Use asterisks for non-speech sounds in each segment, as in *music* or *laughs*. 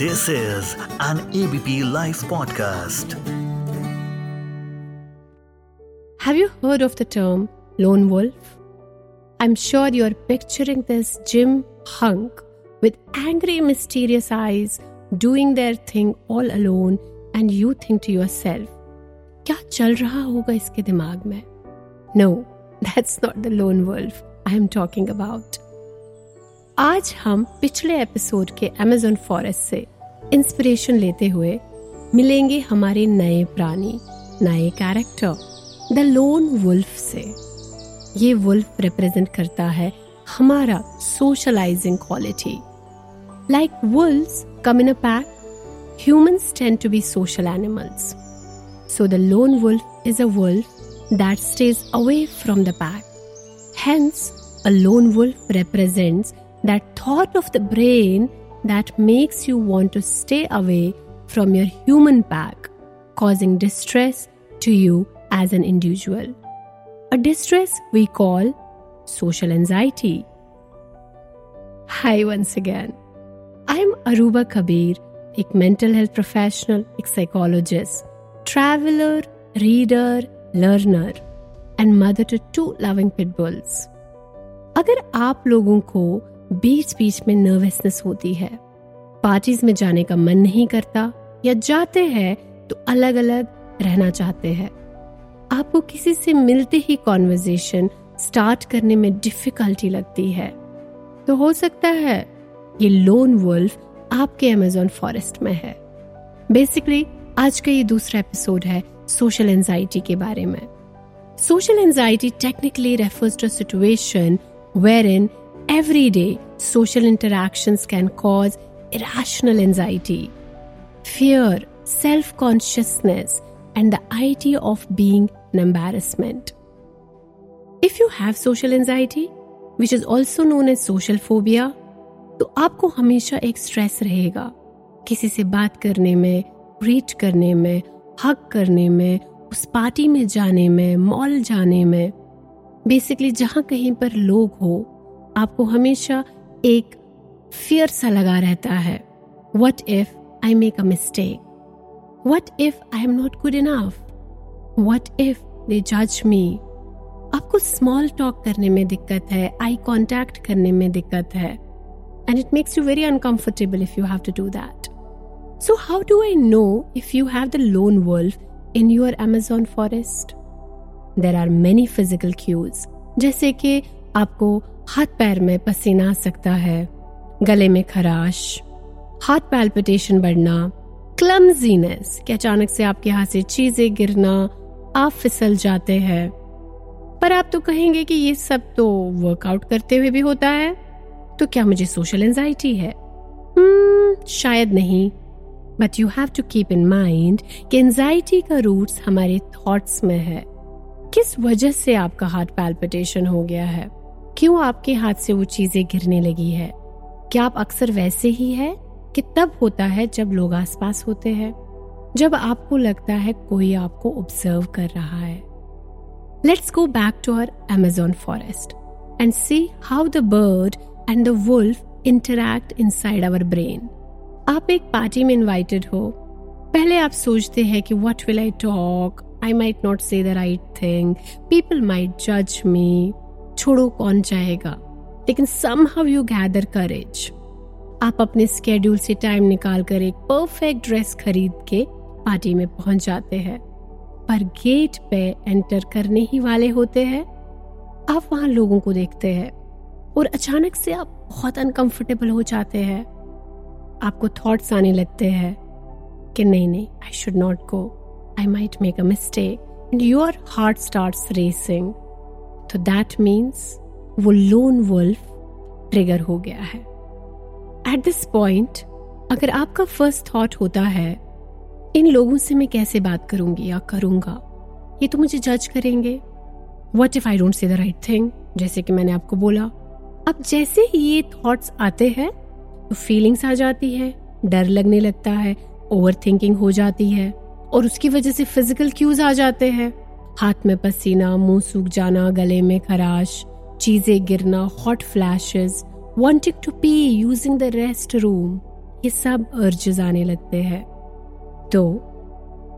This is an ABP Life podcast. Have you heard of the term lone wolf? I'm sure you're picturing this gym hunk with angry, mysterious eyes doing their thing all alone, and you think to yourself, क्या चल रहा होगा इसके दिमाग में? No, *laughs* that's not the lone wolf I am talking about. आज हम पिछले एपिसोड के अमेजोन फॉरेस्ट से इंस्पिरेशन लेते हुए मिलेंगे हमारे नए प्राणी नए कैरेक्टर द लोन वुल्फ से ये वुल्फ रिप्रेजेंट करता है हमारा socialising quality like wolves come in a pack humans tend to be social animals. So the lone wolf is a wolf that stays away from the pack. Hence, a lone wolf represents that thought of the brain that makes you want to stay away from your human pack, causing distress to you as an individual. A distress we call social anxiety. Hi, once again. I'm Aruba Kabir, a mental health professional, a psychologist, traveler, reader, learner, and mother to two loving pit bulls. अगर आप लोगों को बीच बीच में nervousness होती है। Parties में जाने का मन नहीं करता या जाते हैं तो अलग अलग रहना चाहते हैं। आपको किसी से मिलते ही कॉन्वर्जेशन स्टार्ट करने में डिफिकल्टी लगती है। तो हो सकता है ये लोन वुल्फ आपके अमेजोन फॉरेस्ट में है। बेसिकली आज का ये दूसरा एपिसोड है सोशल एंजाइटी के बारे में। Social anxiety technically refers to situation wherein Everyday social interactions can cause irrational anxiety, fear, self consciousness, and the idea of being an embarrassment. If you have social anxiety, which is also known as social phobia, तो आपको हमेशा एक stress रहेगा किसी से बात करने में रीच करने में हक करने में उस पार्टी में जाने में मॉल जाने में बेसिकली जहाँ कहीं पर लोग हो आपको हमेशा एक फियर सा लगा रहता है। What if I make a mistake what if I am not good enough what if they जज मी आपको स्मॉल टॉक करने में दिक्कत है आई कॉन्टैक्ट करने में दिक्कत है। And it makes you very uncomfortable if you have to do that so how do I know if you have the lone world in your Amazon forest there are many physical cues जैसे कि आपको हाथ पैर में पसीना आ सकता है गले में खराश हार्ट पैल्पिटेशन बढ़ना क्लमजीनेस कि अचानक से आपके हाथ से चीज़ें गिरना आप फिसल जाते हैं। पर आप तो कहेंगे कि ये सब तो वर्कआउट करते हुए भी होता है तो क्या मुझे सोशल एंजाइटी है? Hmm, शायद नहीं। But you have to keep in mind कि एंजाइटी का रूट्स हमारे थॉट्स में है। किस वजह से आपका हार्ट पैल्पिटेशन हो गया है? क्यों आपके हाथ से वो चीज़ें गिरने लगी है? क्या आप अक्सर वैसे ही है कि तब होता है जब लोग आसपास होते हैं? जब आपको लगता है कोई आपको ऑब्ज़र्व कर रहा है? Let's go back to our Amazon forest and see how the bird and the wolf interact inside our brain आप एक पार्टी में इन्वाइटेड हो। पहले आप सोचते हैं कि what will I talk I might not say the right thing people might जज मी छोड़ो, कौन चाहेगा लेकिन somehow you gather courage आप अपने स्केड्यूल से टाइम निकाल कर एक परफेक्ट ड्रेस खरीद के पार्टी में पहुँच जाते हैं। पर गेट पे एंटर करने ही वाले होते हैं। आप वहाँ लोगों को देखते हैं और अचानक से आप बहुत अनकंफर्टेबल हो जाते हैं। आपको थॉट्स आने लगते हैं कि नहीं नहीं I should not go I might make a mistake and your heart start racing तो दैट मीन्स वो लोन वुल्फ ट्रिगर हो गया है। एट दिस पॉइंट अगर आपका फ़र्स्ट थॉट होता है, इन लोगों से मैं कैसे बात करूँगी या करूँगा? ये तो मुझे जज करेंगे। What if I don't say the right thing जैसे कि मैंने आपको बोला। अब जैसे ही ये थॉट्स आते हैं तो फीलिंग्स आ जाती है, डर लगने लगता है ओवर थिंकिंग हो जाती है, और उसकी वजह से फ़िज़िकल क्यूज आ जाते हैं। हाथ में पसीना, मुँह सूख जाना, गले में खराश, चीज़ें गिरना hot flashes wanting to pee using the rest room ये सब अर्जेस आने लगते हैं। तो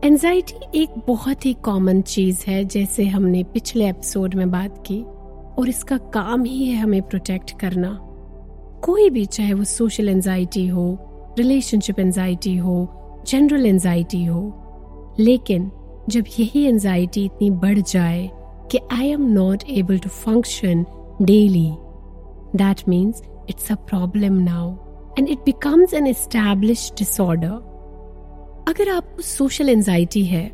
एंजाइटी एक बहुत ही कॉमन चीज़ है, जैसे हमने पिछले एपिसोड में बात की, और इसका काम ही है हमें प्रोटेक्ट करना। कोई भी, चाहे वो सोशल एंजाइटी हो रिलेशनशिप एंजाइटी हो जनरल एंजाइटी हो, लेकिन जब यही एंजाइटी इतनी बढ़ जाए कि I am not able to function daily that means it's a problem now and it becomes an establish disorder अगर आपको सोशल एंजाइटी है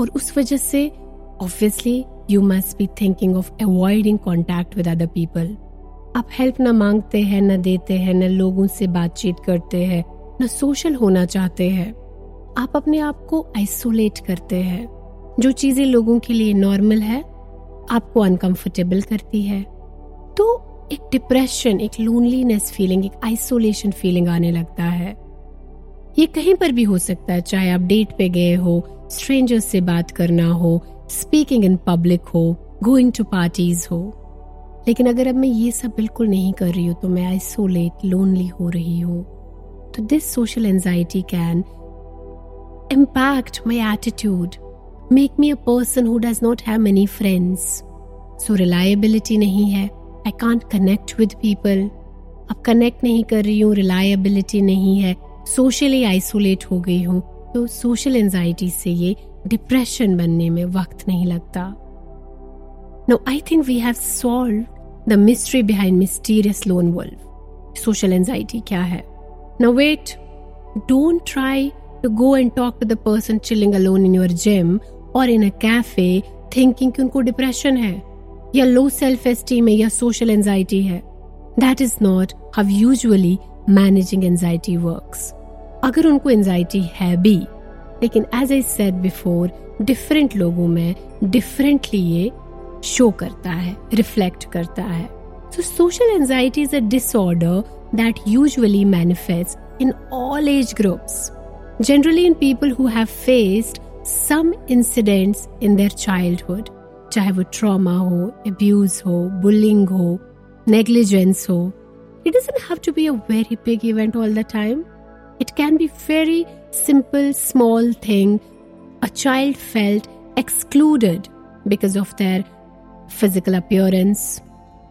और उस वजह से obviously you must be thinking of avoiding contact with other people आप help ना मांगते हैं, ना देते हैं, न लोगों से बातचीत करते हैं, न सोशल होना चाहते हैं। आप अपने आप को आइसोलेट करते हैं। जो चीज़ें लोगों के लिए नॉर्मल है, आपको अनकंफर्टेबल करती है। तो एक डिप्रेशन एक लोनलीनेस फीलिंग एक आइसोलेशन फीलिंग आने लगता है। ये कहीं पर भी हो सकता है, चाहे आप डेट पे गए हो स्ट्रेंजर्स से बात करना हो स्पीकिंग इन पब्लिक हो गोइंग टू पार्टीज़ हो। लेकिन अगर अब मैं ये सब बिल्कुल नहीं कर रही हूँ तो मैं आइसोलेट लोनली हो रही हूँ। तो this social anxiety can impact my attitude, make me a person who does not have many friends. So reliability नहीं है. I can't connect with people. अब कनेक्ट नहीं कर रही हूँ रिलायबिलिटी नहीं है. सोशली आइसोलेट हो गई हूँ. तो सोशल एंजाइटी से ये डिप्रेशन बनने में वक्त नहीं लगता. No I think we have solve the mystery behind mysterious lone wolf social anxiety क्या है? No wait don't try to go and talk to the person chilling alone in your gym or in a cafe thinking कि उनको depression है या low self esteem है या social anxiety है that is not how usually managing anxiety works अगर उनको anxiety है भी लेकिन as I said before different लोगों में डिफरेंटली ये शो करता है रिफ्लेक्ट करता है So, social anxiety is a disorder that usually manifests in all age groups. generally in people who have faced some incidents in their childhood चाहे वो trauma हो अब्यूज हो बुलिंग हो नेग्लिजेंस हो it doesn't have to be a very big event all the time it can be very simple small thing a child felt excluded because of their physical appearance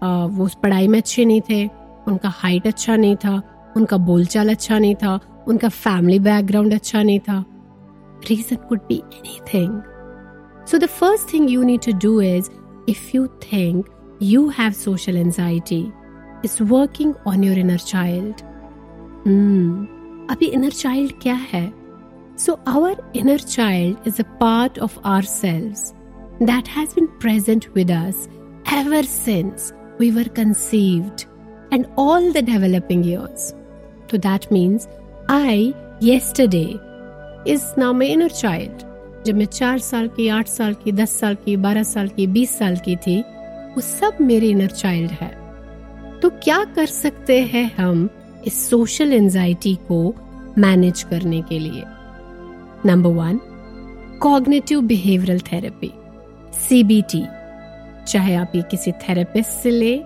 uh, वो पढ़ाई में अच्छे नहीं थे उनका height अच्छा नहीं था उनका बोलचाल अच्छा नहीं था उनका फैमिली बैकग्राउंड अच्छा नहीं था। Reason could be anything so the first thing you need to do is if you think you have social anxiety is working on your inner child अभी इनर चाइल्ड क्या है? So our inner child is a part of ourselves that has been present with us ever since we were conceived and all the developing years. So that means I yesterday is now my inner child जब मैं चार साल की, आठ साल की, दस साल की, बारह साल की, बीस साल की थी, वो सब मेरे इनर चाइल्ड है। तो क्या कर सकते हैं हम इस सोशल एंजाइटी को मैनेज करने के लिए? Number one cognitive behavioural therapy CBT चाहे आप ये किसी थेरेपिस्ट से ले,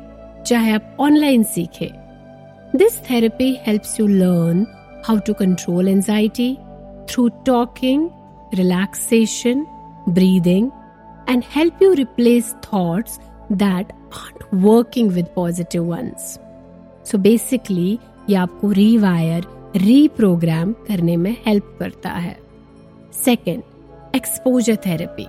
चाहे आप ऑनलाइन सीखे। This therapy helps you learn how to control anxiety through talking, relaxation, breathing, and help you replace thoughts that aren't working with positive ones. So basically, ये आपको रीवायर रीप्रोग्राम करने में हेल्प करता है सेकेंड एक्सपोजर थेरेपी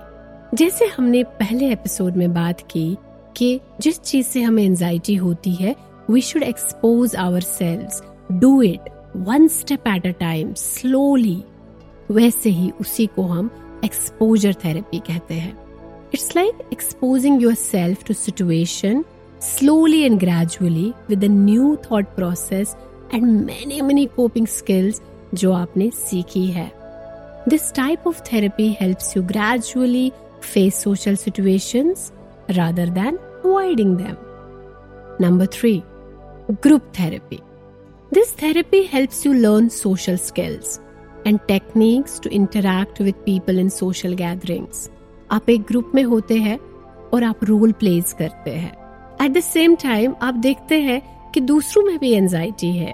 जैसे हमने पहले episode में बात की कि जिस चीज़ से हमें एंजाइटी होती है we should expose ourselves do it One step at a time slowly वैसे ही उसी को हम एक्सपोजर थेरेपी कहते हैं it's like exposing yourself to situation slowly and gradually with a new thought process and many many coping skills जो आपने सीखी है This type of therapy helps you gradually face social situations rather than avoiding them. Number three, group therapy. This therapy helps you learn social skills and techniques to interact with people in social gatherings. आप एक group में होते हैं और आप role place करते हैं। At the same time आप देखते हैं कि दूसरों में भी एंजाइटी है।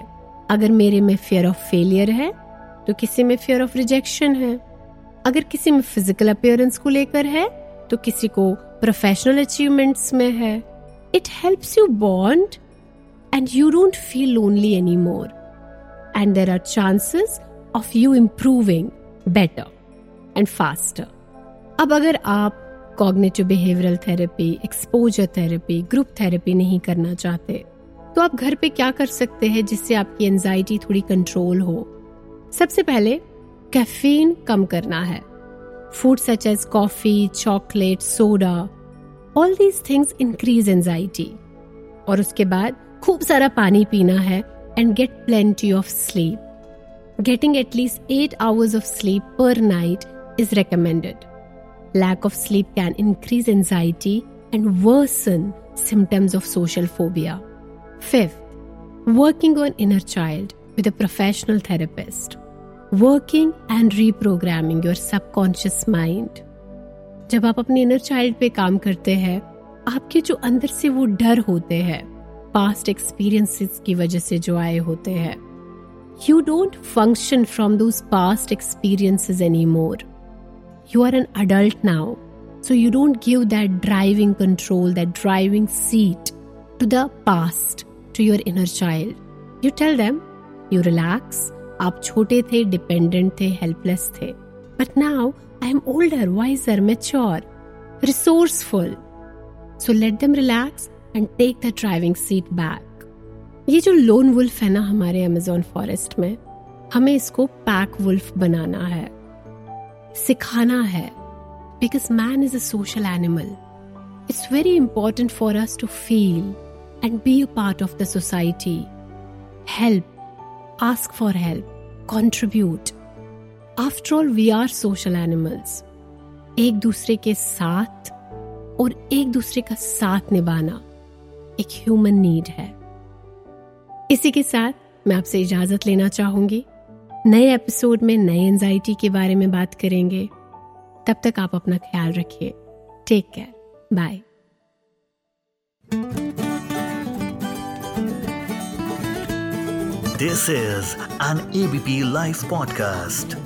अगर मेरे में फियर ऑफ़ फेलियर है तो किसी में फियर ऑफ़ रिजेक्शन है। अगर किसी में फ़िज़िकल अपियरेंस को लेकर है तो किसी को प्रोफेशनल अचीवमेंट्स में है। It helps you bond you don't feel lonely any more and there are chances of you improving better and faster अब अगर आप cognitive behavioural therapy exposure therapy group therapy नहीं करना चाहते तो आप घर पे क्या कर सकते हैं जिससे आपकी एंजाइटी थोड़ी कंट्रोल हो? सबसे पहले कैफीन कम करना है। Food such as coffee chocolate soda all these things increase anxiety और उसके बाद खूब सारा पानी पीना है and get plenty of sleep getting at least eight hours of sleep per night is recommended lack of sleep can increase anxiety and worsen symptoms of social phobia fifth working on inner child with a professional therapist working and reprogramming your subconscious mind जब आप अपने inner child पे काम करते हैं, आपके जो अंदर से वो डर होते हैं पास्ट एक्सपीरियंसेस की वजह से जो आए होते हैं। You don't function from those past experiences any more you are an adult now so you don't give that driving control that driving seat to the past to your inner child you tell them you relax आप छोटे थे dependent थे helpless थे. But now I am older wiser mature resourceful so let them relax and take the driving seat back ये जो lone wolf है ना हमारे अमेजोन फॉरेस्ट में, हमें इसको पैक वुल्फ बनाना है, सिखाना है because man is a social animal it's very important for us to feel and be a part of the society help ask for help contribute after all we are social animals एक दूसरे के साथ और एक दूसरे का साथ निभाना। एक ह्यूमन नीड है। इसी के साथ मैं आपसे इजाज़त लेना चाहूँगी। नए एपिसोड में नए एंजाइटी के बारे में बात करेंगे। तब तक आप अपना ख्याल रखिए। Take care bye this is an ABP live podcast